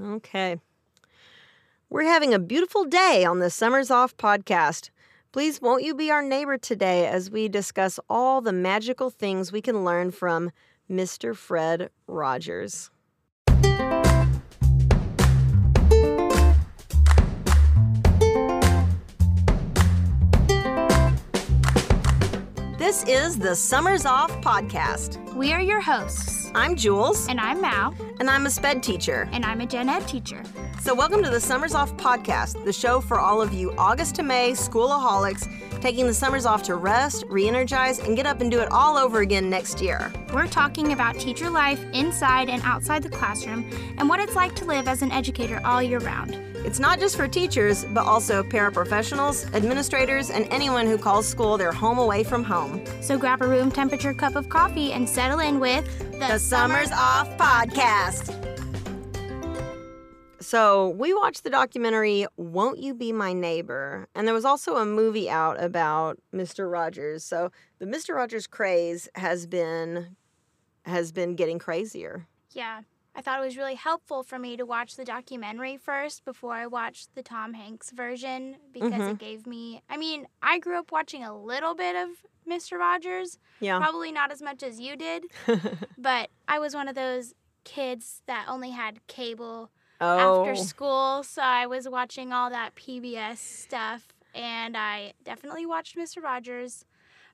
Okay. We're having a beautiful day on the Summers Off podcast. Please, won't you be our neighbor today as we discuss all the magical things we can learn from Mr. Fred Rogers? This is the Summers Off podcast. We are your hosts. I'm Jules, And I'm Mal. and I'm a sped teacher. And I'm a gen ed teacher. So, welcome to the Summers Off podcast, the show for all of you August to May schoolaholics taking the summers off to rest, re energize, and get up and do it all over again next year. We're talking about teacher life inside and outside the classroom and what it's like to live as an educator all year round. It's not just for teachers, but also paraprofessionals, administrators, and anyone who calls school their home away from home. So grab a room temperature cup of coffee and settle in with The Summers Off podcast. So, we watched the documentary Won't You Be My Neighbor? And there was also a movie out about Mr. Rogers. So, the Mr. Rogers craze has been has been getting crazier. Yeah. I thought it was really helpful for me to watch the documentary first before I watched the Tom Hanks version because Mhm. it gave me, I mean, I grew up watching a little bit of Mr. Rogers, Yeah. probably not as much as you did, but I was one of those kids that only had cable oh. after school, so I was watching all that PBS stuff, and I definitely watched Mr. Rogers,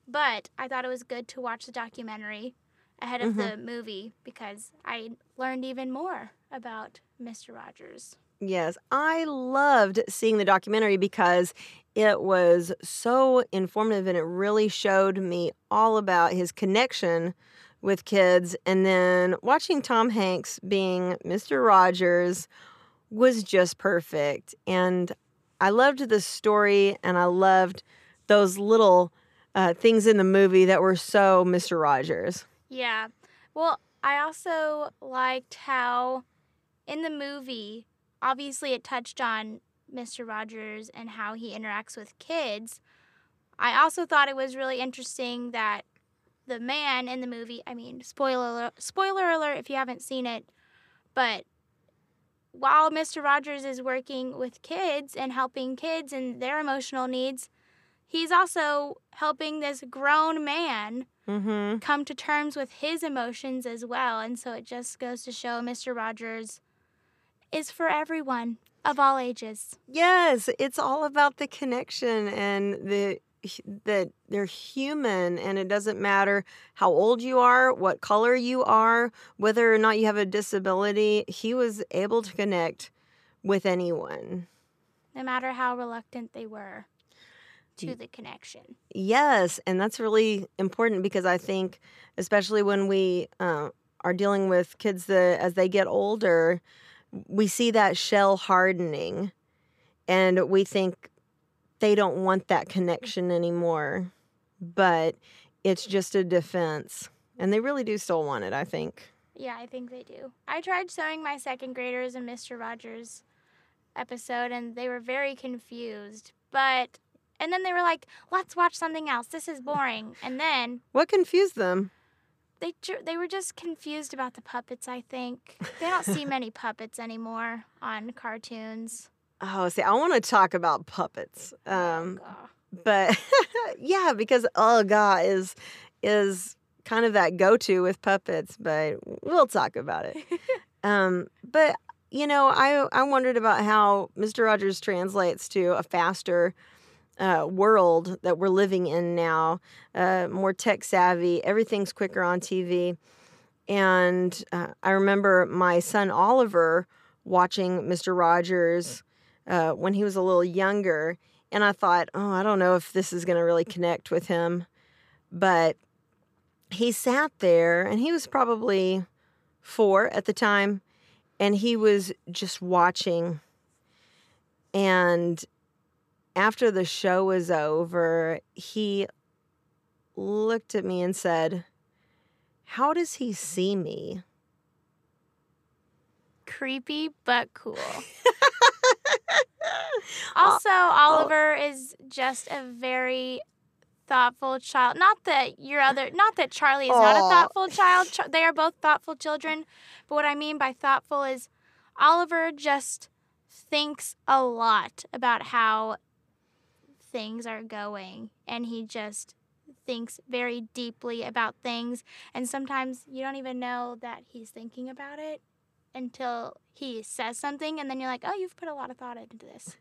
but I thought it was good to watch the documentary ahead of mm-hmm. the movie because I learned even more about Mr. Rogers. Yes, I loved seeing the documentary because it was so informative and it really showed me all about his connection with kids. And then watching Tom Hanks being Mr. Rogers was just perfect. And I loved the story and I loved those little uh, things in the movie that were so Mr. Rogers. Yeah. Well, I also liked how in the movie, obviously it touched on Mr. Rogers and how he interacts with kids. I also thought it was really interesting that the man in the movie, I mean, spoiler spoiler alert if you haven't seen it, but while Mr. Rogers is working with kids and helping kids and their emotional needs, he's also helping this grown man Mm-hmm. come to terms with his emotions as well. And so it just goes to show Mr. Rogers is for everyone of all ages. Yes, it's all about the connection and the that they're human and it doesn't matter how old you are, what color you are, whether or not you have a disability. He was able to connect with anyone. No matter how reluctant they were to the connection. Yes, and that's really important because I think, especially when we uh, are dealing with kids that as they get older, we see that shell hardening, and we think they don't want that connection anymore, but it's just a defense, and they really do still want it. I think. Yeah, I think they do. I tried showing my second graders a Mr. Rogers episode and they were very confused. But and then they were like, "Let's watch something else. This is boring." And then What confused them? they they were just confused about the puppets, I think. They don't see many puppets anymore on cartoons. Oh, see, I want to talk about puppets. Um, Oh, but yeah, because Olga is is kind of that go to with puppets, but we'll talk about it. um, but you know, I I wondered about how Mr. Rogers translates to a faster uh, world that we're living in now, uh, more tech savvy. Everything's quicker on TV, and uh, I remember my son Oliver watching Mr. Rogers uh, when he was a little younger, and I thought, oh, I don't know if this is going to really connect with him, but he sat there, and he was probably four at the time, and he was just watching. And after the show was over, he looked at me and said, How does he see me? Creepy but cool. Uh, also, oh. Oliver is just a very thoughtful child. Not that your other, not that Charlie is not a thoughtful child. Ch- They are both thoughtful children. But what I mean by thoughtful is Oliver just thinks a lot about how things are going and he just thinks very deeply about things and sometimes you don't even know that he's thinking about it until he says something and then you're like oh you've put a lot of thought into this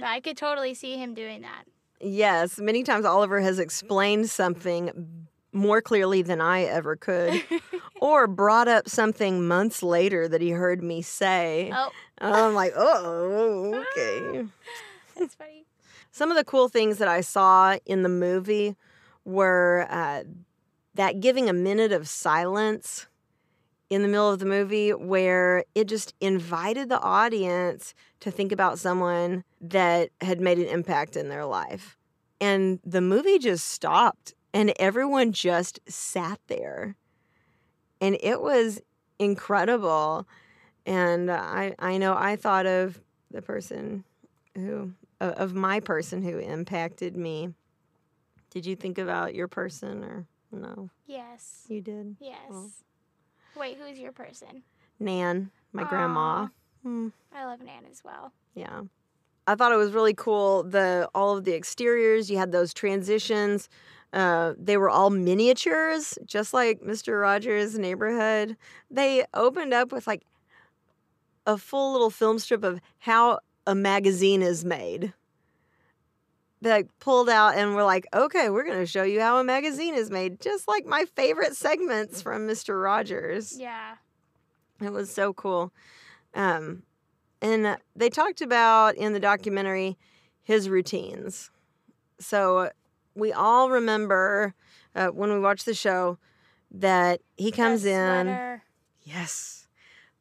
but i could totally see him doing that Yes, many times Oliver has explained something more clearly than I ever could, or brought up something months later that he heard me say. oh I'm like, oh, okay. that's funny Some of the cool things that I saw in the movie were uh, that giving a minute of silence in the middle of the movie where it just invited the audience to think about someone that had made an impact in their life. And the movie just stopped and everyone just sat there. And it was incredible. And I, I know I thought of the person who of my person who impacted me. Did you think about your person or no? yes You did. yes Well. Wait who's your person Nan, my grandma. Aw. Hmm, i love nan as well yeah. I thought it was really cool. The all of the exteriors, you had those transitions. Uh, they were all miniatures, just like Mr. Rogers' neighborhood. They opened up with like a full little film strip of how a magazine is made. They like pulled out and were like, okay, we're going to show you how a magazine is made, just like my favorite segments from Mr. Rogers. yeah It was so cool. Um, and uh, they talked about in the documentary his routines. So we all remember uh, when we watch the show that he comes The in. Yes,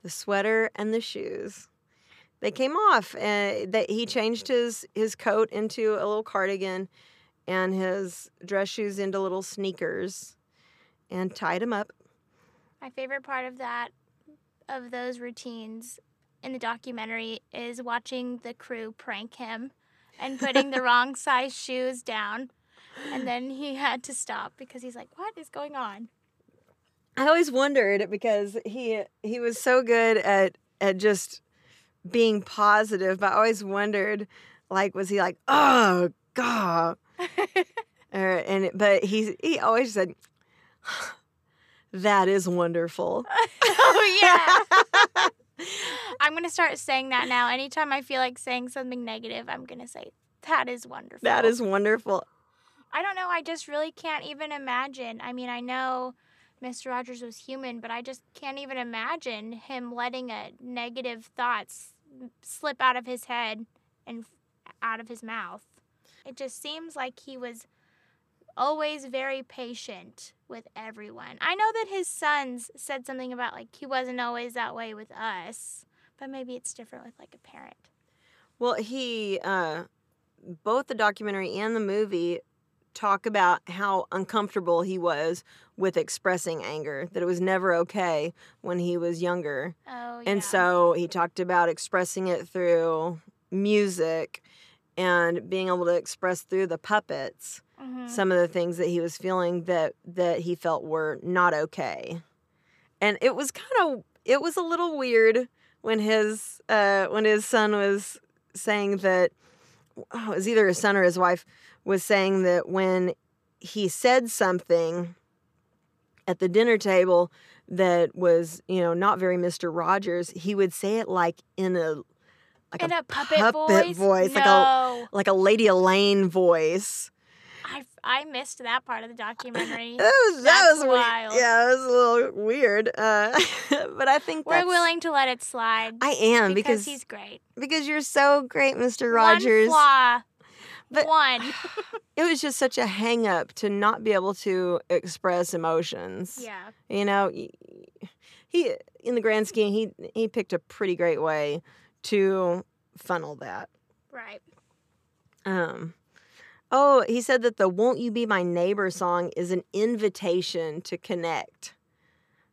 the sweater and the shoes. They came off, and that he changed his his coat into a little cardigan, and his dress shoes into little sneakers, and tied them up. My favorite part of that, of those routines in the documentary, is watching the crew prank him and putting the wrong size shoes down. And then he had to stop because he's like, What is going on? I always wondered because he he was so good at at just being positive, but I always wondered, like, was he like, oh god, or and but he he always said, that is wonderful. oh, yeah. I'm to start saying that now. Anytime I feel like saying something negative, I'm to say, That is wonderful. That is wonderful. I don't know. I just really can't even imagine. I mean, I know Mr. Rogers was human, but I just can't even imagine him letting a negative thoughts slip out of his head and out of his mouth. It just seems like he was always very patient with everyone. I know that his sons said something about like he wasn't always that way with us, but maybe it's different with like a parent. Well, he uh, both the documentary and the movie talk about how uncomfortable he was with expressing anger. That it was never okay when he was younger. Oh, yeah. And so he talked about expressing it through music and being able to express through the puppets Mhm. some of the things that he was feeling that that he felt were not okay. And it was kind of it was a little weird when his uh when his son was saying that oh, it was either his son or his wife was saying that when he said something at the dinner table that was, you know, not very Mr. Rogers, he would say it like in a like in a, a puppet, puppet voice, no. like a like a Lady Elaine voice. I, I missed that part of the documentary. That was that was wild. Yeah, it was a little weird. Uh, but I think We're willing to let it slide. I am because, because he's great. because you're so great, Mr. Rogers. One flaw. But- One. It was just such a hang up to not be able to express emotions. yeah. You know, he in the grand scheme he he picked a pretty great way to funnel that. Right. Um, oh, he said that the "Won't You Be My Neighbor" song is an invitation to connect.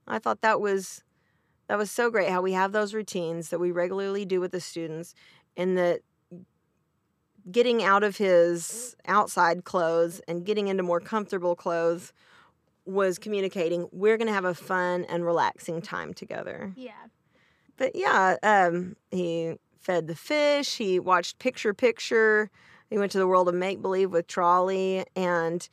I thought that was that was so great how we have those routines that we regularly do with the students, and that getting out of his outside clothes and getting into more comfortable clothes was communicating we're going to have a fun and relaxing time together. Yeah. but yeah, um, he fed the fish. He watched Picture Picture. He went to the world of make believe with Trolley. And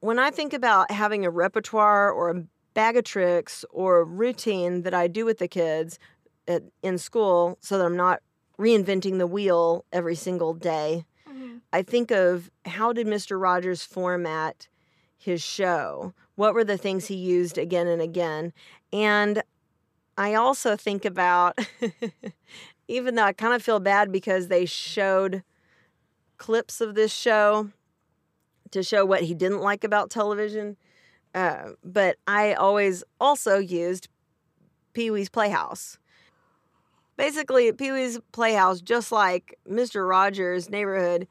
when I think about having a repertoire or a bag of tricks or a routine that I do with the kids at, in school so that I'm not reinventing the wheel every single day, Mhm. I think of how did Mr. Rogers format his show? What were the things he used again and again? And I also think about, even though I kind of feel bad because they showed clips of this show to show what he didn't like about television, uh, but I always also used Pee Wee's Playhouse. Basically, Pee Wee's Playhouse, just like Mr. Rogers' neighborhood,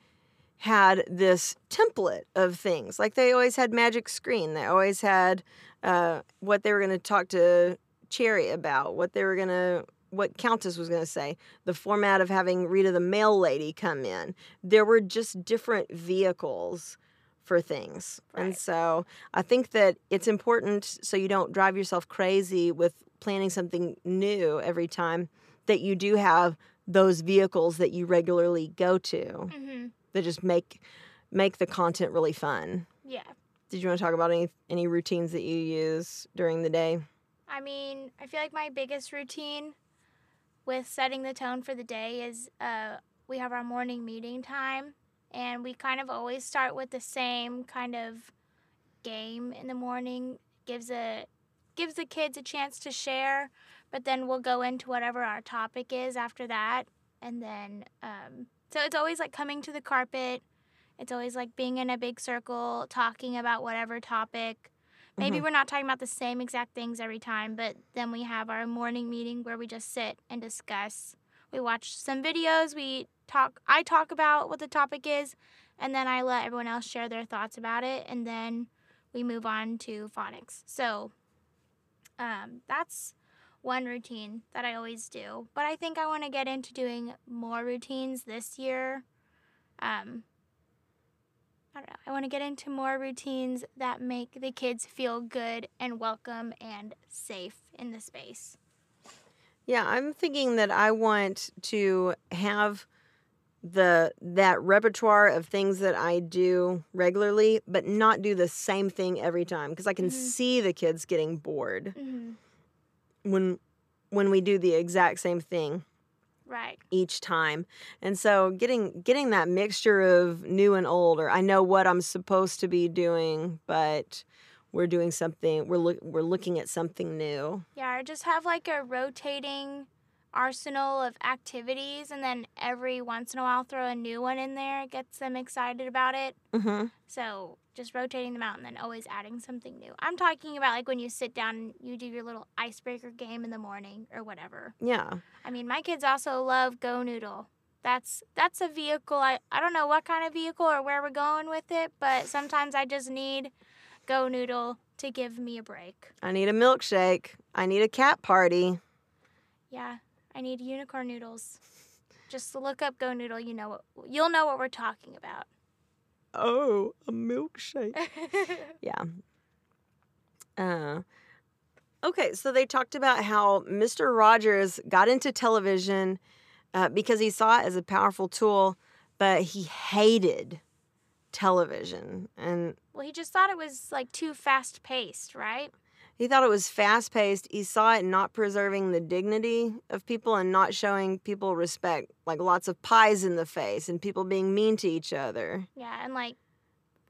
had this template of things. Like they always had Magic Screen. They always had uh, what they were going to talk to Chairry about, what they were going to, what Countess was going to say, the format of having Rita the mail lady come in. There were just different vehicles for things. And so I think that it's important so you don't drive yourself crazy with planning something new every time that you do have those vehicles that you regularly go to Mhm. that just make make the content really fun. Yeah. Did you want to talk about any any routines that you use during the day? I mean, I feel like my biggest routine with setting the tone for the day is uh, we have our morning meeting time, and we kind of always start with the same kind of game in the morning. gives a gives the kids a chance to share, but then we'll go into whatever our topic is after that, and then um, so it's always like coming to the carpet. It's always like being in a big circle, talking about whatever topic. Maybe Mhm. we're not talking about the same exact things every time, but then we have our morning meeting where we just sit and discuss. We watch some videos, we talk I talk about what the topic is, and then I let everyone else share their thoughts about it and then we move on to phonics. So um, that's one routine that I always do. But I think I want to get into doing more routines this year. Um, I don't know. I want to get into more routines that make the kids feel good and welcome and safe in the space. Yeah, I'm thinking that I want to have the that repertoire of things that I do regularly, but not do the same thing every time because I can Mhm. see the kids getting bored Mm-hmm. When when we do the exact same thing Right. each time. And so getting getting that mixture of new and old or I know what I'm supposed to be doing, but we're doing something we're look, we're looking at something new. Yeah, or just have like a rotating arsenal of activities and then every once in a while throw a new one in there. It gets them excited about it. Mhm. So just rotating them out and then always adding something new. I'm talking about like when you sit down and you do your little icebreaker game in the morning or whatever. Yeah. I mean, my kids also love Go Noodle. That's that's a vehicle. I, I don't know what kind of vehicle or where we're going with it, but sometimes I just need Go Noodle to give me a break. I need a milkshake. I need a cat party. Yeah, I need unicorn noodles. Just look up Go Noodle. You know what you'll know what we're talking about. Oh, a milkshake. Yeah. Uh, okay, so they talked about how Mr. Rogers got into television uh, because he saw it as a powerful tool, but he hated television. And well, he just thought it was like too fast paced, right? He thought it was fast paced. He saw it not preserving the dignity of people and not showing people respect, like lots of pies in the face and people being mean to each other. Yeah, and like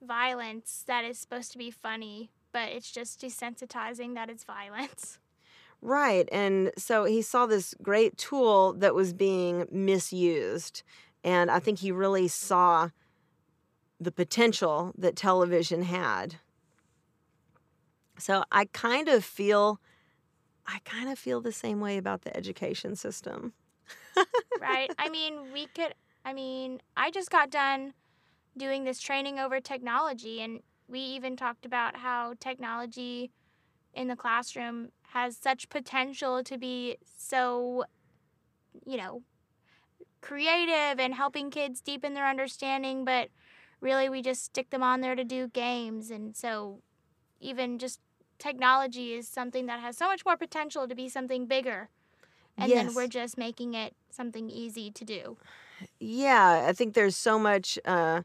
violence that is supposed to be funny, but it's just desensitizing that it's violence. Right. And so he saw this great tool that was being misused. And I think he really saw the potential that television had. So I kind of feel I kind of feel the same way about the education system. right? I mean, we could, I mean, I just got done doing this training over technology, and we even talked about how technology in the classroom has such potential to be so, you know, creative and helping kids deepen their understanding, but really we just stick them on there to do games. And so, even just technology is something that has so much more potential to be something bigger. and then we're just making it something easy to do. Yeah, I think there's so much uh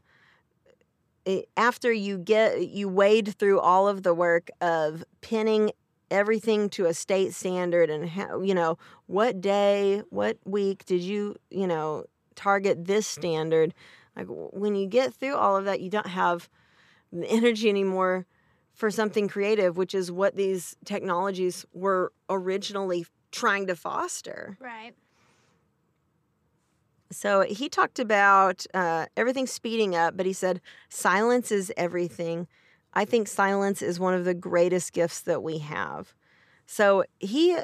i- after you get you wade through all of the work of pinning everything to a state standard and how you know what day, what week did you, you know, target this standard? Like when you get through all of that, you don't have the energy anymore for something creative, which is what these technologies were originally trying to foster. Right. So he talked about uh, everything speeding up, but he said silence is everything. I think silence is one of the greatest gifts that we have. So he,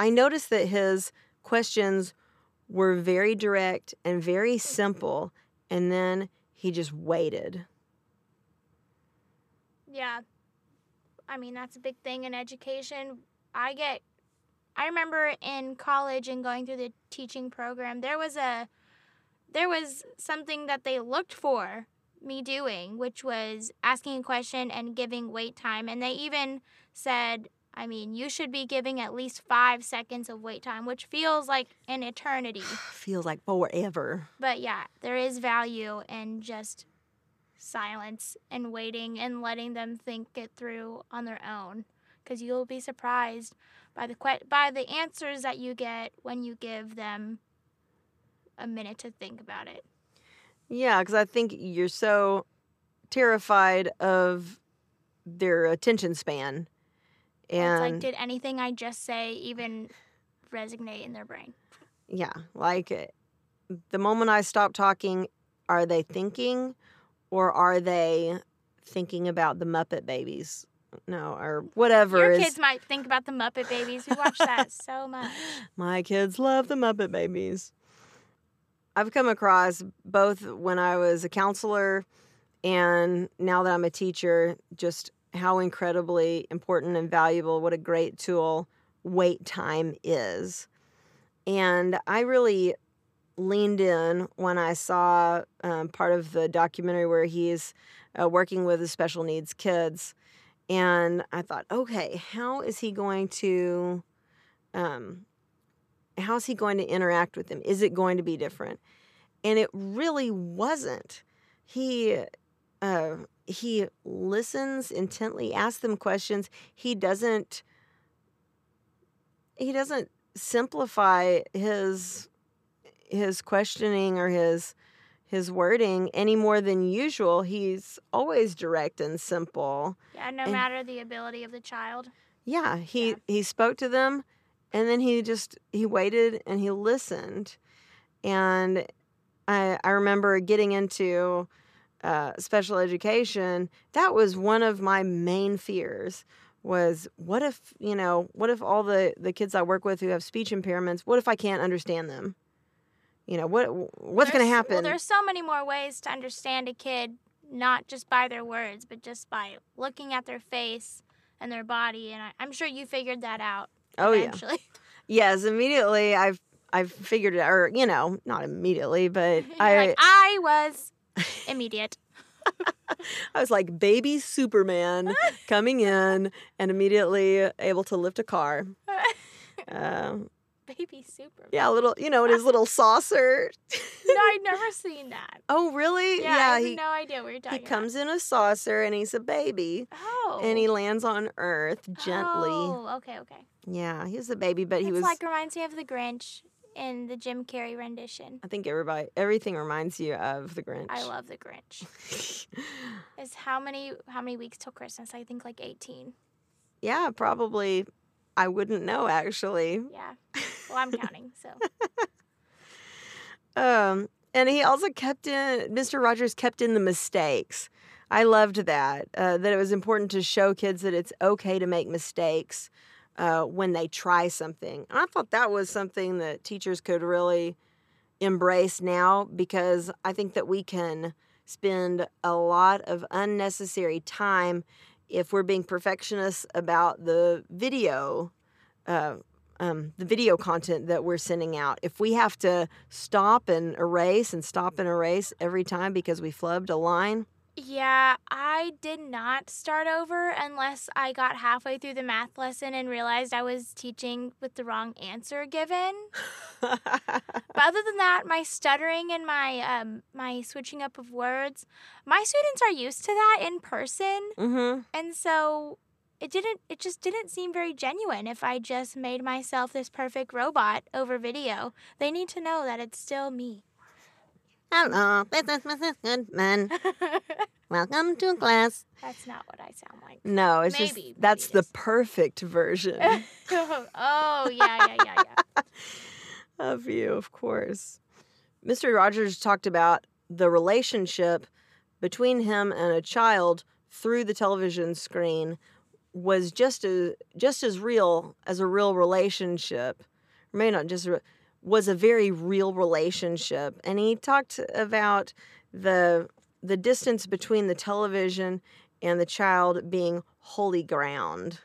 I noticed that his questions were very direct and very simple, and then he just waited. Yeah. I mean, that's a big thing in education. I get I remember in college and going through the teaching program, there was a there was something that they looked for me doing, which was asking a question and giving wait time. And they even said, I mean, you should be giving at least five seconds of wait time, which feels like an eternity. Feels like forever. But yeah, there is value in just silence and waiting and letting them think it through on their own because you'll be surprised by the que- by the answers that you get when you give them a minute to think about it. Yeah, because I think you're so terrified of their attention span. it's And like did anything I just say even resonate in their brain? Yeah, like the moment I stop talking, are they thinking or are they thinking about the Muppet Babies? No, or whatever Your is. kids might think about the Muppet Babies. We watch that so much. My kids love the Muppet Babies. I've come across both when I was a counselor and now that I'm a teacher, just how incredibly important and valuable, what a great tool wait time is. And I really leaned in when I saw um, part of the documentary where he's uh, working with the special needs kids. And I thought, okay, how is he going to um, how's he going to interact with them? Is it going to be different? And it really wasn't. He uh, he listens intently, asks them questions. He doesn't he doesn't simplify his his questioning or his his wording any more than usual. He's always direct and simple. Yeah, no And- matter the ability of the child. Yeah, he Yeah. he spoke to them and then he just he waited and he listened. And I I remember getting into uh, special education. That was one of my main fears was what if, you know, what if all the the kids I work with who have speech impairments, what if I can't understand them? You know, what what's going to happen? Well, there's so many more ways to understand a kid, not just by their words, but just by looking at their face and their body. And I, I'm sure you figured that out. oh yeah. eventually. Yes, immediately I've I've figured it or you know, not immediately, but I like I was immediate. I was like baby Superman coming in and immediately able to lift a car. Um, Baby super. yeah, a little, you know, in his little saucer. No, I'd never seen that. oh, really? Yeah, I have he no idea what you're he talking comes in a saucer and he's a baby. Oh. and he oh. lands on Earth gently. Oh, okay, okay. Yeah, he was a baby, but he was. like reminds me of the Grinch in the Jim Carrey rendition. I think everybody, everything reminds you of the Grinch. I love the Grinch. Is how many how many weeks till Christmas? I think like 18. yeah, probably. I wouldn't know actually. Yeah. Well, I'm counting. So Um, and he also kept in Mr. Rogers kept in the mistakes. I loved that. Uh, that it was important to show kids that it's okay to make mistakes uh, when they try something. And I thought that was something that teachers could really embrace now because I think that we can spend a lot of unnecessary time if we're being perfectionists about the video uh, um, the video content that we're sending out. If we have to stop and erase and stop and erase every time because we flubbed a line, Yeah, I did not start over unless I got halfway through the math lesson and realized I was teaching with the wrong answer given. But other than that, my stuttering and my um my switching up of words, my students are used to that in person, mm-hmm. and so it didn't it just didn't seem very genuine if I just made myself this perfect robot over video. They need to know that it's still me. Hello, this is Mrs. Goodman. Welcome to class. That's not what I sound like. No, it's Maybe, just maybe that's the perfect version oh, yeah, yeah, yeah, yeah. of you, of course. Mr. Rogers talked about the relationship between him and a child through the television screen was just as just as real as a real relationship. Or maybe not just was a very real relationship, and he talked about the the distance between the television and the child being holy ground.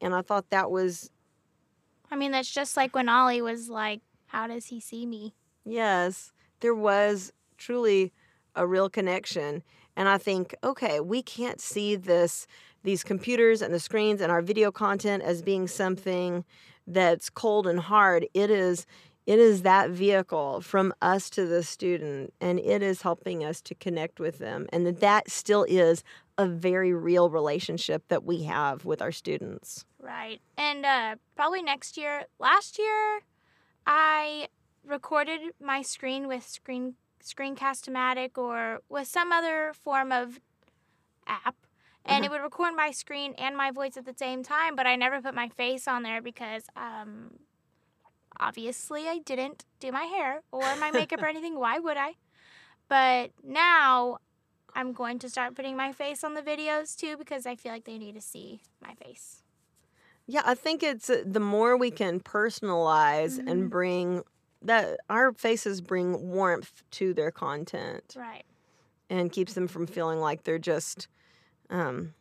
And I thought that was I mean, that's just like when Ollie was like, How does he see me? Yes, there was truly a real connection. And I think, okay, we can't see this, these computers and the screens and our video content as being something that's cold and hard. It is it is that vehicle from us to the student and it is helping us to connect with them and that that still is a very real relationship that we have with our students Right. And uh, probably next year, last year, I recorded my screen with screen Screencast-O-Matic or with some other form of app. And it would record my screen and my voice at the same time, but I never put my face on there because um, obviously I didn't do my hair or my makeup or anything. Why would I? But now I'm going to start putting my face on the videos too because I feel like they need to see my face. Yeah, I think it's uh, the more we can personalize Mhm. and bring that our faces bring warmth to their content Right. and keeps them from feeling like they're just um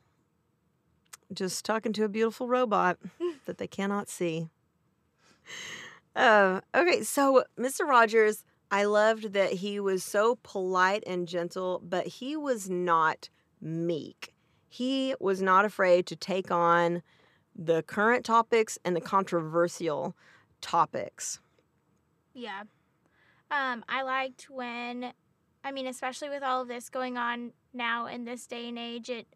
just talking to a beautiful robot that they cannot see. Uh, okay, so Mr. Rogers, I loved that he was so polite and gentle, but he was not meek. He was not afraid to take on the current topics and the controversial topics. Yeah. Um, I liked when, I mean, especially with all of this going on now in this day and age, it,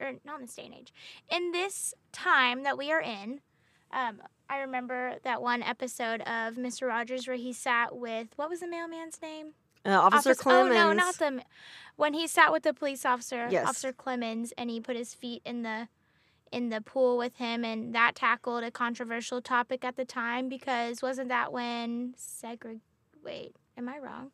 or not in this day and age, in this time that we are in, um, I remember that one episode of Mr. Rogers where he sat with, what was the mailman's name? Uh, Officer Office- Clemmons. Oh, no, not the, when he sat with the police officer, Yes. Officer Clemmons, and he put his feet in the, in the pool with him, and that tackled a controversial topic at the time because wasn't that when segregate? Wait, am I wrong?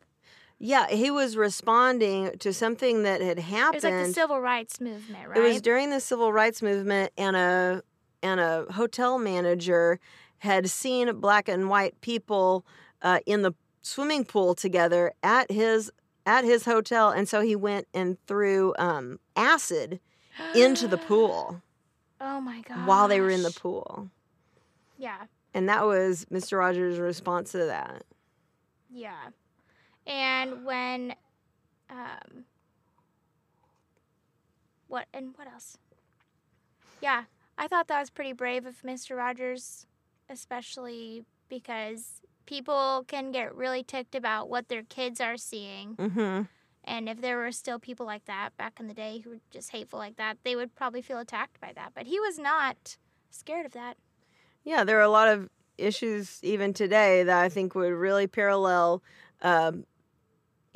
Yeah, he was responding to something that had happened. It was like the civil rights movement, right? It was during the civil rights movement, and a and a hotel manager had seen black and white people uh, in the swimming pool together at his at his hotel, and so he went and threw um, acid into the pool Oh my god! while they were in the pool, Yeah, and that was Mr. Rogers' response to that. yeah, and when, um, what and what else? Yeah, I thought that was pretty brave of Mr. Rogers, especially because people can get really ticked about what their kids are seeing. hmm And if there were still people like that back in the day who were just hateful like that, they would probably feel attacked by that. But he was not scared of that. Yeah, there are a lot of issues even today that I think would really parallel, um,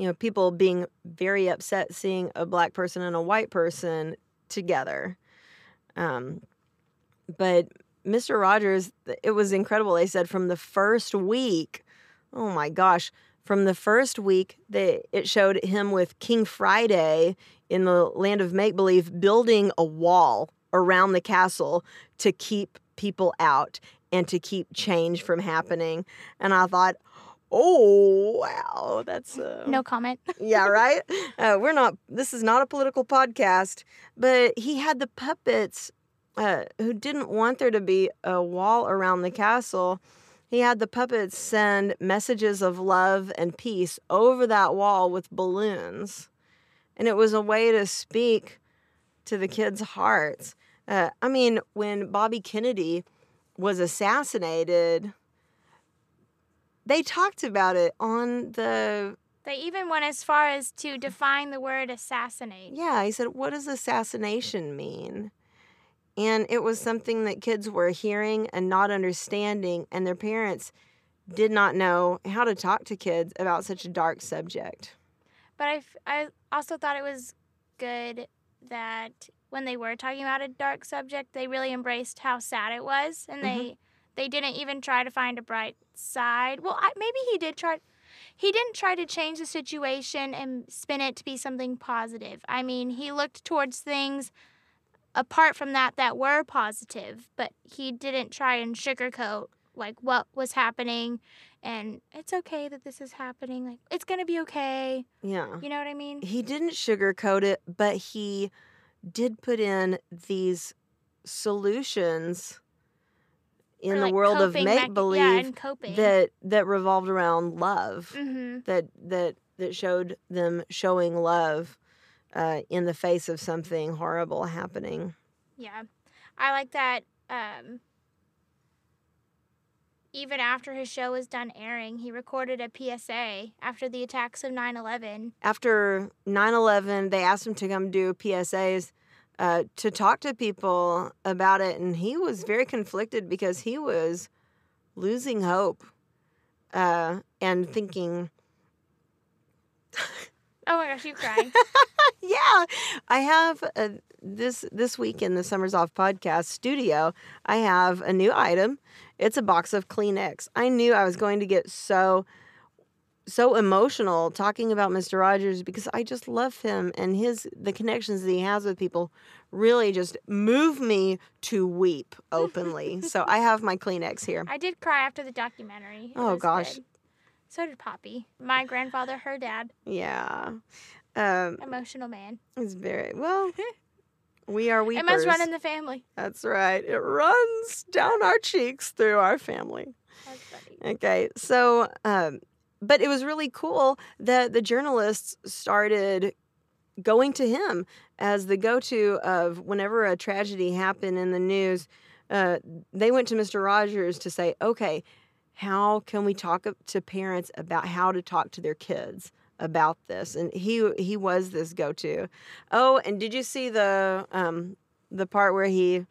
you know, people being very upset seeing a black person and a white person together. Um, but Mr. Rogers, it was incredible. They said from the first week, oh my gosh, from the first week, they it showed him with King Friday in the land of make believe building a wall around the castle to keep people out and to keep change from happening. And I thought, oh wow, that's uh, No comment. yeah, right. Uh, we're not. This is not a political podcast, but he had the puppets uh, who didn't want there to be a wall around the castle. He had the puppets send messages of love and peace over that wall with balloons. and it was a way to speak to the kids' hearts. Uh, I mean, when Bobby Kennedy was assassinated, they talked about it on the. They even went as far as to define the word assassinate. Yeah, he said, What does assassination mean? And it was something that kids were hearing and not understanding, and their parents did not know how to talk to kids about such a dark subject. But I, f- I also thought it was good that when they were talking about a dark subject, they really embraced how sad it was, and mm-hmm. they they didn't even try to find a bright side. Well, I, maybe he did try. He didn't try to change the situation and spin it to be something positive. I mean, he looked towards things apart from that that were positive, but he didn't try and sugarcoat like what was happening and it's okay that this is happening. Like it's going to be okay. Yeah. You know what I mean? He didn't sugarcoat it, but he did put in these solutions in Or, the world of make believe yeah, that that revolved around love. hmm That that that showed them showing love uh, in the face of something horrible happening. Yeah. I like that um even after his show was done airing, he recorded a PSA after the attacks of 9/11. After 9/11, they asked him to come do PSAs uh, to talk to people about it, and he was very conflicted because he was losing hope uh, and thinking, Oh my gosh, you crying. yeah, I have uh this this week in the Summers Off podcast studio. I have a new item. It's a box of Kleenex. I knew I was going to get so so emotional talking about Mr. Rogers because I just love him and his the connections that he has with people really just move me to weep openly. so I have my Kleenex here. I did cry after the documentary. It Oh, gosh. good. So did Poppy. My grandfather, her dad, Yeah. Um, emotional man. it's very well. We are weepers. It must run in the family. That's right. It runs down our cheeks through our family. That's funny. Okay, so, um, but it was really cool that the journalists started going to him as the go to of whenever a tragedy happened in the news. Uh, they went to Mr. Rogers to say, okay, how can we talk to parents about how to talk to their kids about this? And he he was this go to. Oh, and did you see the um, the part where he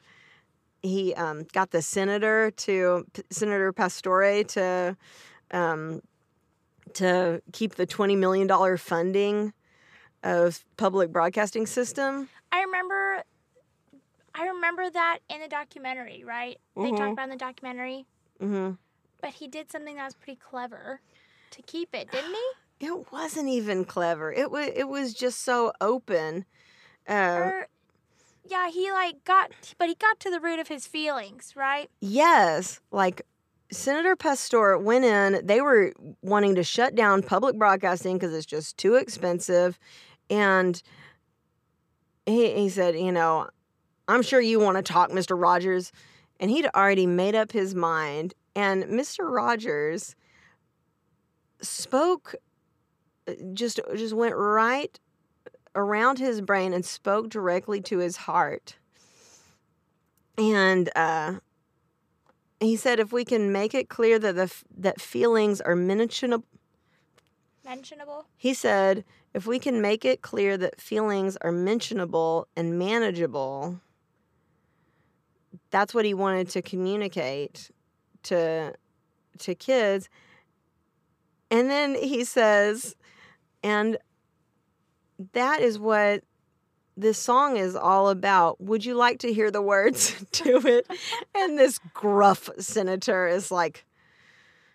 he um, got the senator to Senator Pastore to um, to keep the twenty million dollar funding of public broadcasting system. I remember I remember that in the documentary, right? They Mhm. talked about in the documentary. hmm But he did something that was pretty clever to keep it, didn't he? It wasn't even clever. It was it was just so open. Uh, Or yeah, he like got but he got to the root of his feelings, right? yes, like Senator Pastore went in. They were wanting to shut down public broadcasting because it's just too expensive, and he he said, you know, I'm sure you want to talk, Mr. Rogers, and he'd already made up his mind. And Mr. Rogers spoke, uh, just just went right around his brain and spoke directly to his heart. And uh, he said, if we can make it clear that the that feelings are mentionable, Mentionable. he said, if we can make it clear that feelings are mentionable and manageable, that's what he wanted to communicate to to kids. And then he says, and that is what this song is all about. Would you like to hear the words to it? And this gruff senator is like,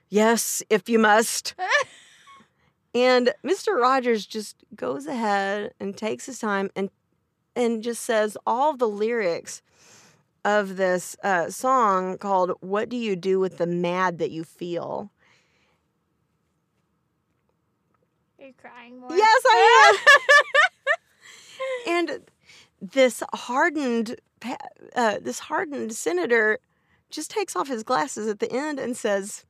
Yes, if you must. And Mr. Rogers just goes ahead and takes his time and and just says all the lyrics of this uh, song called "What Do You Do with the Mad That You Feel." Are you crying more? Yes, I am. and this hardened, uh, this hardened senator just takes off his glasses at the end and says,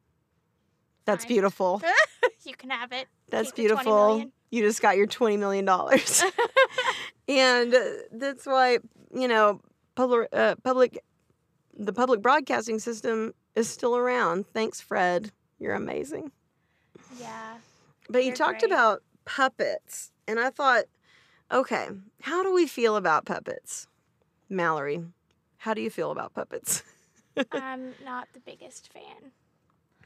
"That's Fine. beautiful. you can have it. That's Keep beautiful. you just got your $20 million. and uh, that's why, you know, public, uh, public, the public broadcasting system is still around. Thanks, Fred. You're amazing. yeah. But you talked great. about puppets, and I thought, okay, how do we feel about puppets? Mallory, how do you feel about puppets? I'm not the biggest fan.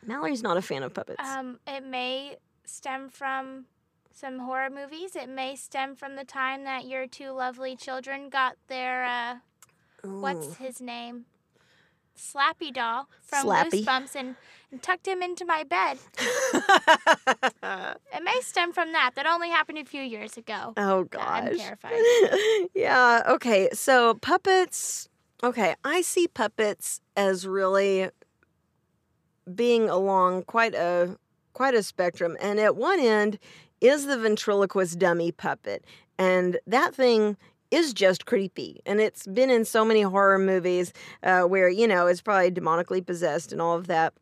Mallory's not a fan of puppets. Um, it may stem from some horror movies. It may stem from the time that your two lovely children got their uh, what's his name? Slappy doll from Slappy. Goosebumps and, and tucked him into my bed. It may stem from that. That only happened a few years ago. oh god. I'm terrified. yeah, okay. So puppets, okay, I see puppets as really being along quite a quite a spectrum and at one end is the ventriloquist dummy puppet and that thing is just creepy and it's been in so many horror movies uh, where you know it's probably demonically possessed and all of That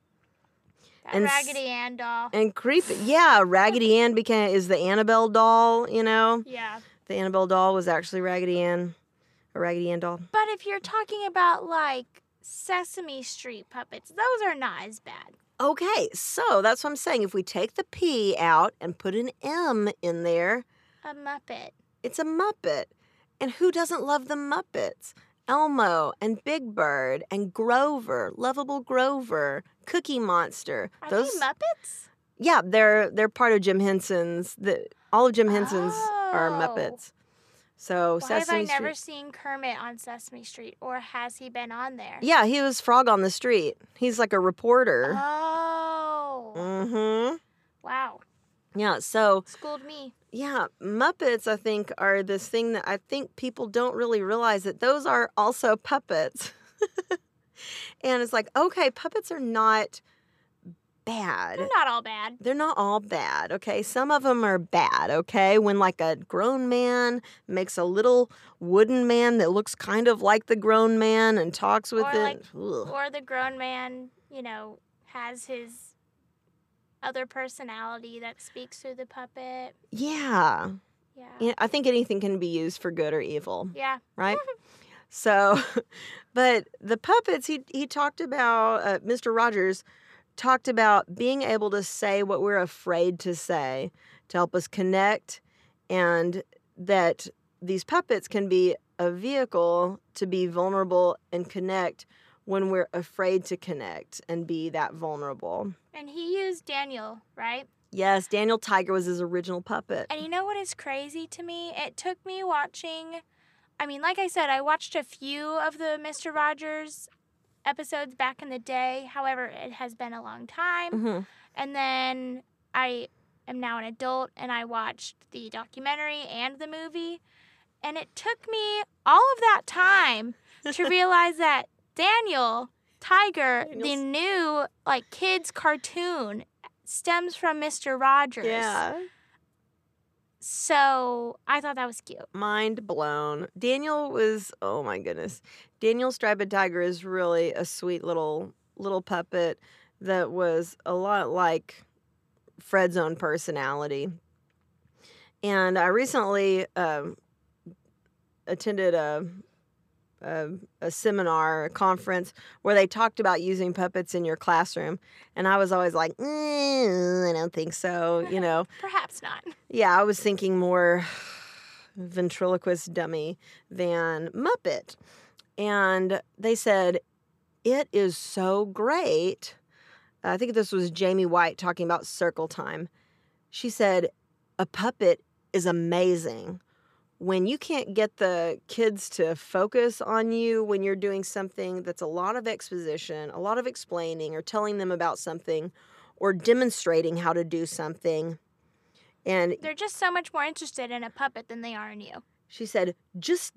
And Raggedy Ann doll. and creepy yeah raggedy ann became is the annabelle doll you know Yeah. the annabelle doll was actually raggedy ann a raggedy ann doll But if you're talking about like Sesame Street puppets, those are not as bad. Okay, so that's what I'm saying. If we take the P out and put an M in there, A Muppet. it's a Muppet. And who doesn't love the Muppets? Elmo and Big Bird and Grover, lovable Grover, Cookie Monster. Are Those, they Muppets? yeah, they're they're part of Jim Henson's. The all of Jim Henson's are Oh. Muppets. So Why have I Sesame never seen Kermit on Sesame Street, or has he been on there? Yeah, he was Frog on the Street. He's like a reporter. Oh, Mm-hmm. wow! Yeah. So Schooled me. Yeah, Muppets, I think, are this thing that I think people don't really realize that those are also puppets. and it's like, okay, puppets are not bad. They're not all bad. They're not all bad, okay? Some of them are bad, okay? When like a grown man makes a little wooden man that looks kind of like the grown man and talks with Or it. like- Or the grown man, you know, has his other personality that speaks through the puppet. yeah. Yeah. yeah. I think anything can be used for good or evil. Yeah. right? so, but the puppets, he he talked about uh, Mr. Rogers talked about being able to say what we're afraid to say to help us connect, and that these puppets can be a vehicle to be vulnerable and connect when we're afraid to connect and be that vulnerable. And he used Daniel, right? Yes, Daniel Tiger was his original puppet. And you know what is crazy to me? It took me watching, I mean, like I said, I watched a few of the Mr. Rogers episodes back in the day. However, it has been a long time. Mhm. And then I am now an adult and I watched the documentary and the movie. And it took me all of that time to realize that Daniel Tiger, the new like kids cartoon, stems from Mr. Rogers. Yeah. So I thought that was cute. mind blown. Daniel was oh my goodness. Daniel Striped Tiger is really a sweet little little puppet that was a lot like Fred's own personality. And I recently um, attended a, a a seminar, a conference where they talked about using puppets in your classroom, and I was always like, "Mm, I don't think so, you know. Perhaps not. Yeah, I was thinking more ventriloquist dummy than Muppet. And they said, it is so great. I think this was Jamie White talking about circle time. She said, a puppet is amazing. When you can't get the kids to focus on you when you're doing something that's a lot of exposition, a lot of explaining, or telling them about something, or demonstrating how to do something, and They're just so much more interested in a puppet than they are in you. she said, just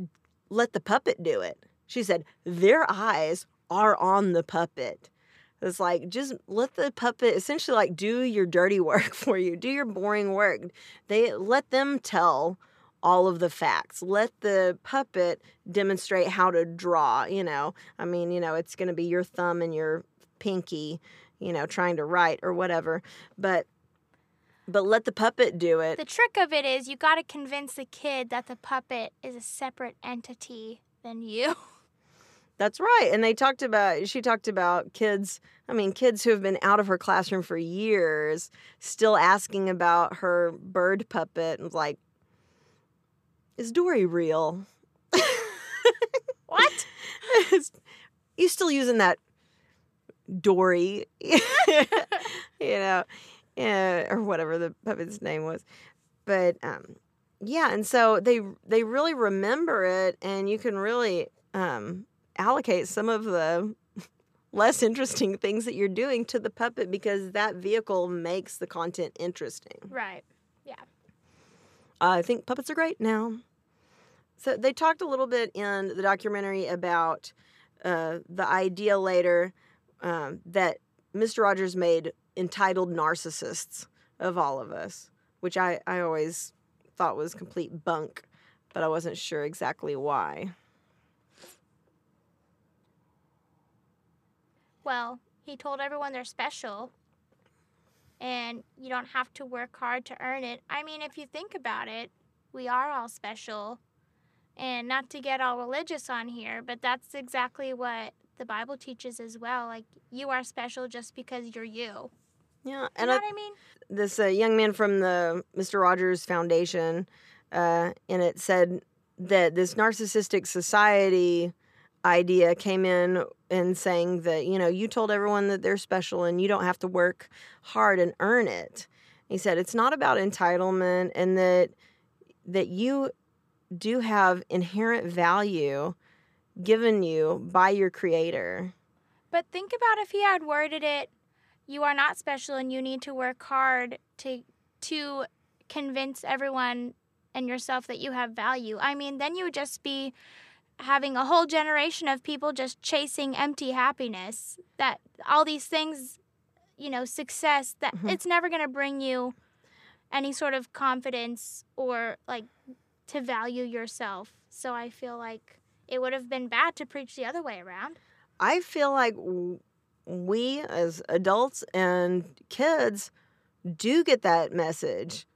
let the puppet do it. She said, their eyes are on the puppet. It's like, just let the puppet essentially like do your dirty work for you, do your boring work. They let them tell all of the facts. Let the puppet demonstrate how to draw, you know. I mean, you know, it's going to be your thumb and your pinky, you know, trying to write or whatever. But but let the puppet do it. The trick of it is you got to convince the kid that the puppet is a separate entity than you. That's right. And they talked about, she talked about kids, I mean, kids who have been out of her classroom for years, still asking about her bird puppet and like, is Dory real? What? you still using that Dory, you know, yeah, or whatever the puppet's name was. But um, yeah, and so they they really remember it, and you can really um, allocate some of the less interesting things that you're doing to the puppet because that vehicle makes the content interesting. right. I think puppets are great now. So they talked a little bit in the documentary about uh, the idea later um, that Mr. Rogers made entitled narcissists of all of us, which I, I always thought was complete bunk, but I wasn't sure exactly why. Well, he told everyone they're special and you don't have to work hard to earn it. I mean, if you think about it, we are all special. And not to get all religious on here, but that's exactly what the Bible teaches as well. Like, you are special just because you're you. Yeah, You and know I, I mean? this uh, young man from the Mr. Rogers Foundation, uh, and it said that this narcissistic society idea came in and saying that you know you told everyone that they're special and you don't have to work hard and earn it. He said it's not about entitlement and that that you do have inherent value given you by your creator. But think about if he had worded it, you are not special and you need to work hard to to convince everyone and yourself that you have value. I mean, then you would just be having a whole generation of people just chasing empty happiness. That all these things, you know, success that Mhm. it's never going to bring you any sort of confidence or like to value yourself. So I feel like it would have been bad to preach the other way around. I feel like we as adults and kids do get that message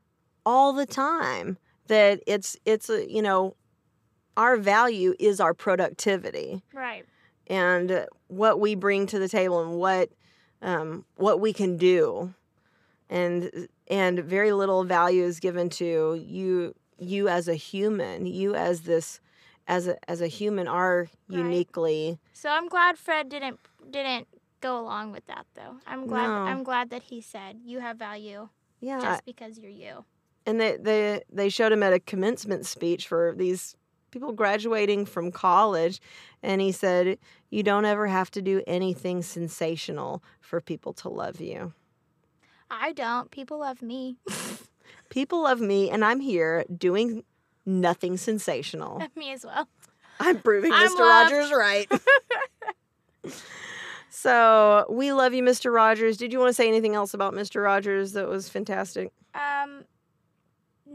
all the time that it's it's a, you know our value is our productivity Right. and what we bring to the table and what um, what we can do and and very little value is given to you you as a human you as this as a as a human are Right. uniquely So I'm glad Fred didn't didn't go along with that though. I'm glad No. I'm glad that he said you have value yeah just because you're you. and they, they they showed him at a commencement speech for these people graduating from college and he said you don't ever have to do anything sensational for people to love you I don't. People love me. people love me and i'm here doing nothing sensational me as well. i'm proving I'm mr loved. rogers right so we love you mr rogers did you want to say anything else about mr rogers that was fantastic Um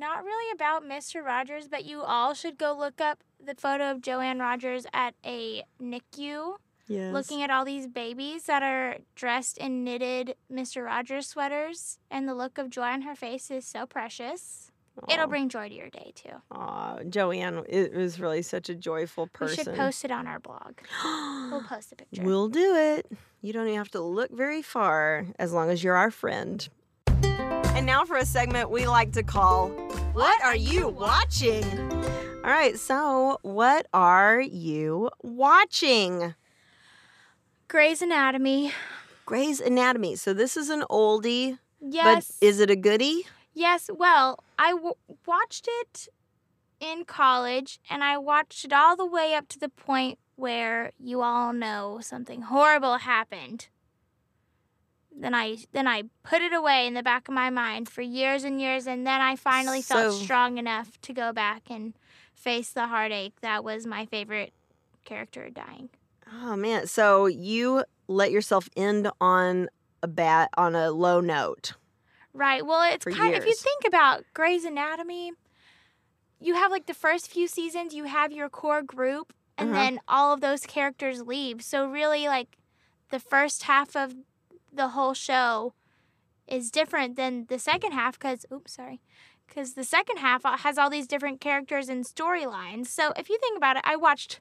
not really about Mr. Rogers, but you all should go look up the photo of Joanne Rogers at a NICU yes looking at all these babies that are dressed in knitted Mr. Rogers sweaters and the look of joy on her face is so precious. It'll bring joy to your day too. Aw, Joanne it was really such a joyful person. We should post it on our blog. We'll post a picture. We'll do it. You don't even have to look very far as long as you're our friend. And now for a segment we like to call What Are You Watching? All right, so what are you watching? Grey's Anatomy. Grey's Anatomy. So this is an oldie, Yes. but is it a goodie? yes. Well, I w- watched it in college and I watched it all the way up to the point where you all know something horrible happened. Then I then I put it away in the back of my mind for years and years and then I finally felt strong enough to go back and face the heartache that was my favorite character dying. Oh man, so you let yourself end on a bat on a low note. Right. Well, it's kind if you think about Grey's Anatomy, you have like the first few seasons, you have your core group, and Uh-huh. then all of those characters leave. So really, like the first half of the whole show is different than the second half because, oops, sorry, because the second half has all these different characters and storylines. So if you think about it, I watched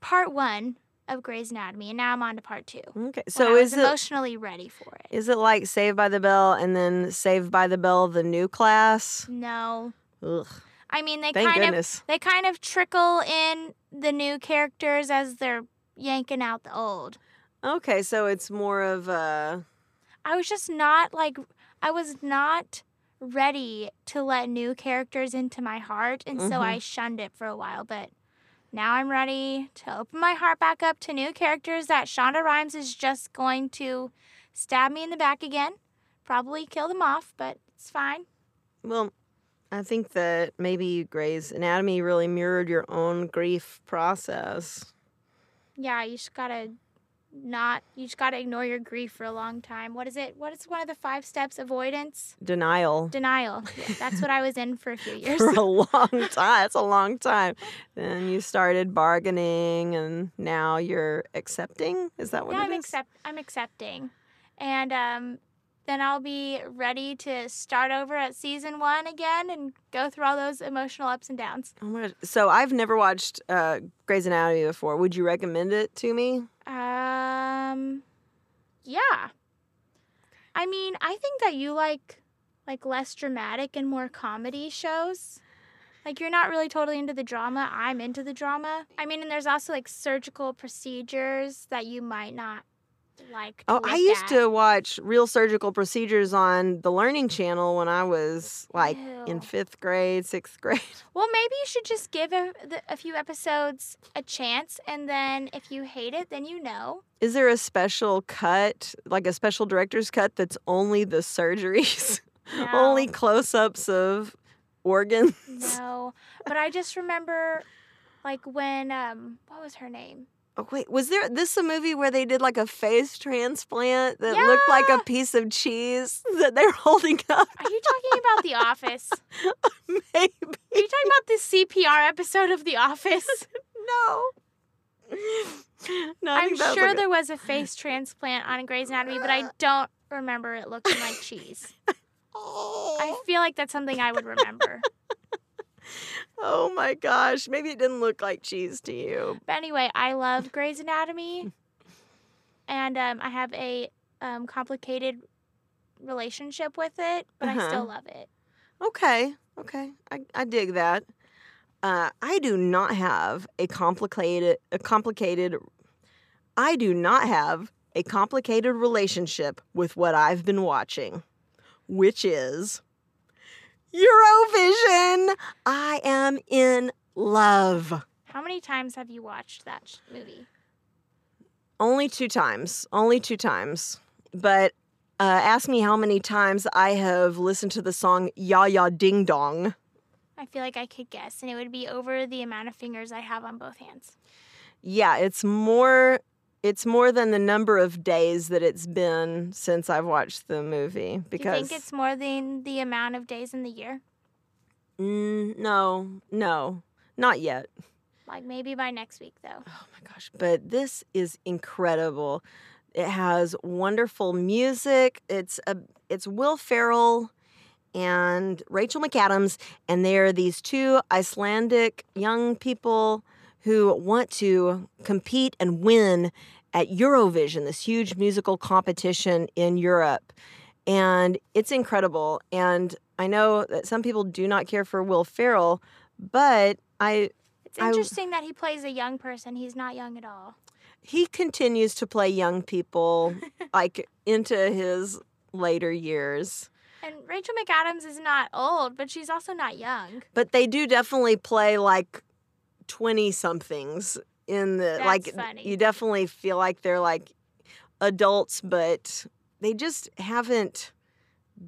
part one of Grey's Anatomy, and now I'm on to part two. Okay. So is it emotionally ready for it. is it like Saved by the Bell and then Saved by the Bell the new class? No, Ugh. I mean they Thank kind of they kind of trickle in the new characters as they're yanking out the old. Okay, so it's more of a I was just not like I was not ready to let new characters into my heart and so Mhm. I shunned it for a while but now I'm ready to open my heart back up to new characters that Shonda Rhimes is just going to stab me in the back again. Probably kill them off, but it's fine. well. I think that maybe Grey's Anatomy really mirrored your own grief process. Yeah, you just gotta not you just gotta ignore your grief for a long time. What is it? What is one of the five steps? Avoidance? Denial Denial. Yeah, that's what I was in for a few years. for a long time. That's a long time. Then you started bargaining, and now you're accepting. Is that what yeah, it I'm is? accept I'm accepting. And um then I'll be ready to start over at season one again and go through all those emotional ups and downs. Oh my gosh. So I've never watched uh, Grey's Anatomy before. Would you recommend it to me? Um yeah. I mean, I think that you like like less dramatic and more comedy shows. Like you're not really totally into the drama. I'm into the drama. I mean, and there's also like surgical procedures that you might not like. Oh, I used at. to watch real surgical procedures on the Learning Channel when I was like in fifth grade, sixth grade. Well, maybe you should just give a, a few episodes a chance, and then if you hate it, then you know. Is there a special cut, like a special director's cut, that's only the surgeries, only close ups of organs? No, but I just remember, like when um, what was her name? Oh, wait, was there this a movie where they did like a face transplant that looked like a piece of cheese that they're holding up? Are you talking about The Office? Maybe. Are you talking about the CPR episode of The Office? No. No, I I'm think that was sure like a- there was a face transplant on Grey's Anatomy, but I don't remember it looking like cheese. I Oh. feel like that's something I would remember. Oh my gosh. Maybe it didn't look like cheese to you. But anyway, I love Grey's Anatomy, and um, I have a um, complicated relationship with it, but I Uh-huh. still love it. Okay. Okay. I, I dig that. Uh, I do not have a complicated a complicated I do not have a complicated relationship with what I've been watching, which is Eurovision. I am in love. How many times have you watched that movie? Only two times. Only two times. But uh, ask me how many times I have listened to the song Ya Ya Ding Dong. I feel like I could guess, and it would be over the amount of fingers I have on both hands. Yeah, it's more it's more than the number of days that it's been since I've watched the movie because you think it's more than the amount of days in the year? Mm, no, no, not yet. Like maybe by next week, though. Oh my gosh, but this is incredible. It has wonderful music. It's a it's Will Ferrell and Rachel McAdams and they're these two Icelandic young people who want to compete and win at Eurovision, this huge musical competition in Europe. And it's incredible. And I know that some people do not care for Will Ferrell, but I It's I- interesting that he plays a young person. He's not young at all. he continues to play young people like into his later years. And Rachel McAdams is not old, but she's also not young. But they do definitely play like 20 somethings in the That's like funny. you definitely feel like they're like adults but they just haven't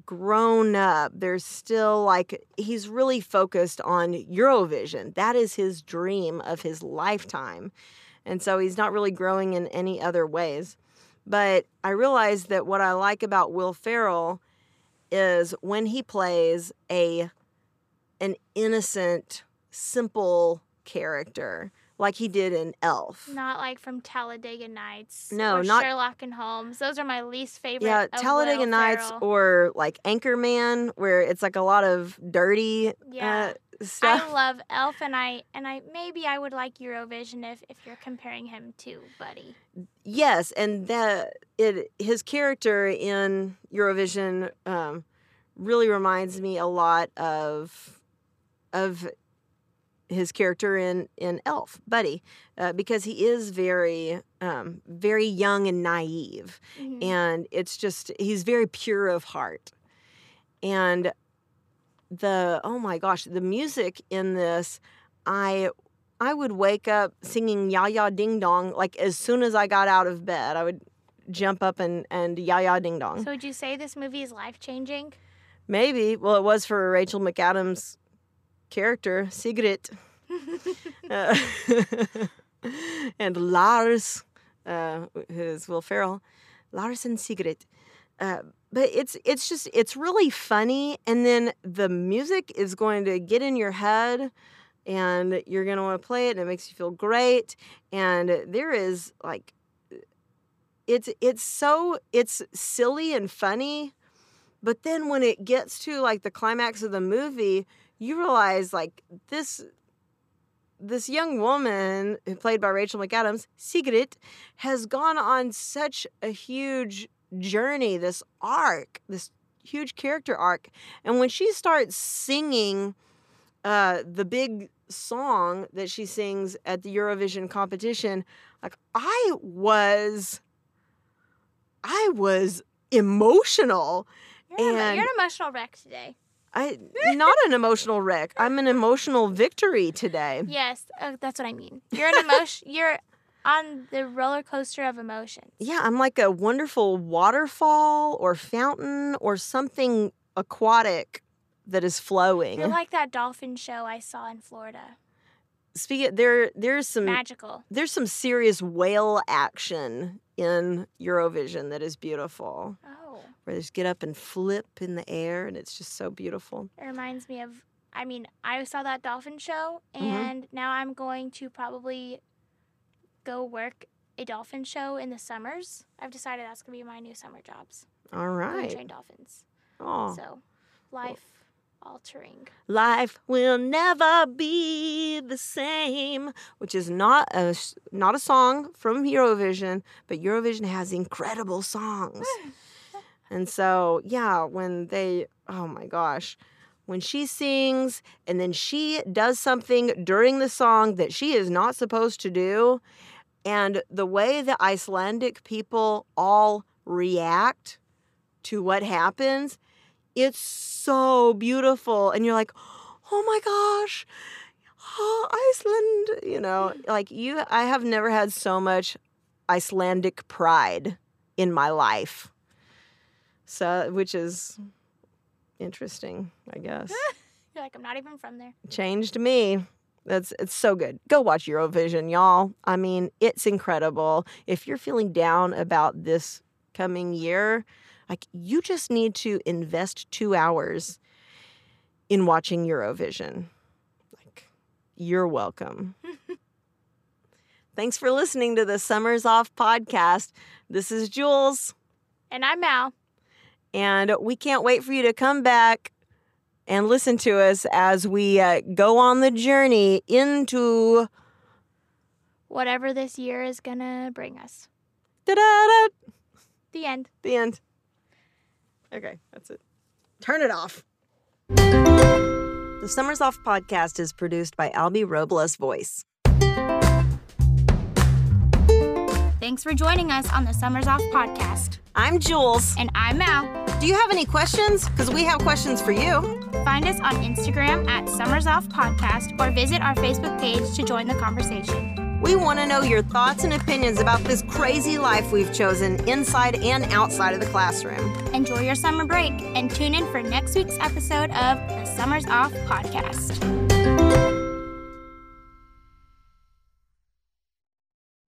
grown up. They're still like he's really focused on Eurovision. That is his dream of his lifetime. And so he's not really growing in any other ways. But I realized that what I like about Will Ferrell is when he plays a an innocent, simple character like he did in Elf. Not like from Talladega Nights. No, or not- Sherlock and Holmes. Those are my least favorite. Yeah, Talladega Will Nights Ferrell. or like Anchorman, where it's like a lot of dirty Yeah. uh, stuff. I love Elf, and I and I maybe I would like Eurovision if if you're comparing him to Buddy. yes, and that it his character in Eurovision um, really reminds me a lot of of his character in in Elf, Buddy, uh, because he is very um, very young and naive. Mhm. and it's just he's very pure of heart and the oh my gosh the music in this i i would wake up singing ya ya ding dong like as soon as i got out of bed i would jump up and and ya ya ding dong So would you say this movie is life changing? maybe well it was for rachel mcadams character sigrid uh, and Lars, uh, who's Will Ferrell, Lars and Sigrid. Uh, but it's it's just it's really funny, and then the music is going to get in your head, and you're going to want to play it, and it makes you feel great. And there is like, it's it's so it's silly and funny, but then when it gets to like the climax of the movie, you realize like this this young woman played by Rachel McAdams, Sigrid, has gone on such a huge journey, this arc, this huge character arc. And when she starts singing uh, the big song that she sings at the Eurovision competition, like I was, I was emotional. You're, an, And- you're an emotional wreck today. I not an emotional wreck. I'm an emotional victory today. Yes, uh, that's what I mean. You're an emotion. you're on the roller coaster of emotions. Yeah, I'm like a wonderful waterfall or fountain or something aquatic that is flowing. You're like that dolphin show I saw in Florida. Speaking there there's some Magical. there's some serious whale action in Eurovision that is beautiful. Oh, Where they just get up and flip in the air and it's just so beautiful. it reminds me of. I mean, I saw that dolphin show, Mhm. and now I'm going to probably go work a dolphin show in the summers. I've decided that's gonna be my new summer jobs. All right. Train dolphins. Oh. So, life altering. Life will never be the same, which is not a not a song from Eurovision, but Eurovision has incredible songs. and so, yeah, when they oh my gosh, when she sings and then she does something during the song that she is not supposed to do, and the way the Icelandic people all react to what happens, it's so beautiful. And you're like, oh my gosh, oh, Iceland. You know, like you, I have never had so much Icelandic pride in my life. So, which is interesting, I guess. You're like, I'm not even from there. Changed me. That's it's so good. Go watch Eurovision, y'all. I mean, it's incredible. If you're feeling down about this coming year, like you just need to invest 2 hours in watching Eurovision. Like you're welcome. Thanks for listening to the Summers Off podcast. This is Jules, And I'm Mal. and we can't wait for you to come back and listen to us as we uh, go on the journey into Whatever this year is gonna bring us. da-da-da, The end. the end. Okay, that's it. Turn it off. The Summers Off podcast is produced by Albie Robles Voice. Thanks for joining us on the Summers Off podcast. I'm Jules. And I'm Mal. Do you have any questions? Because we have questions for you. Find us on Instagram at Summers Off Podcast or visit our Facebook page to join the conversation. We want to know your thoughts and opinions about this crazy life we've chosen inside and outside of the classroom. Enjoy your summer break and tune in for next week's episode of the Summers Off Podcast.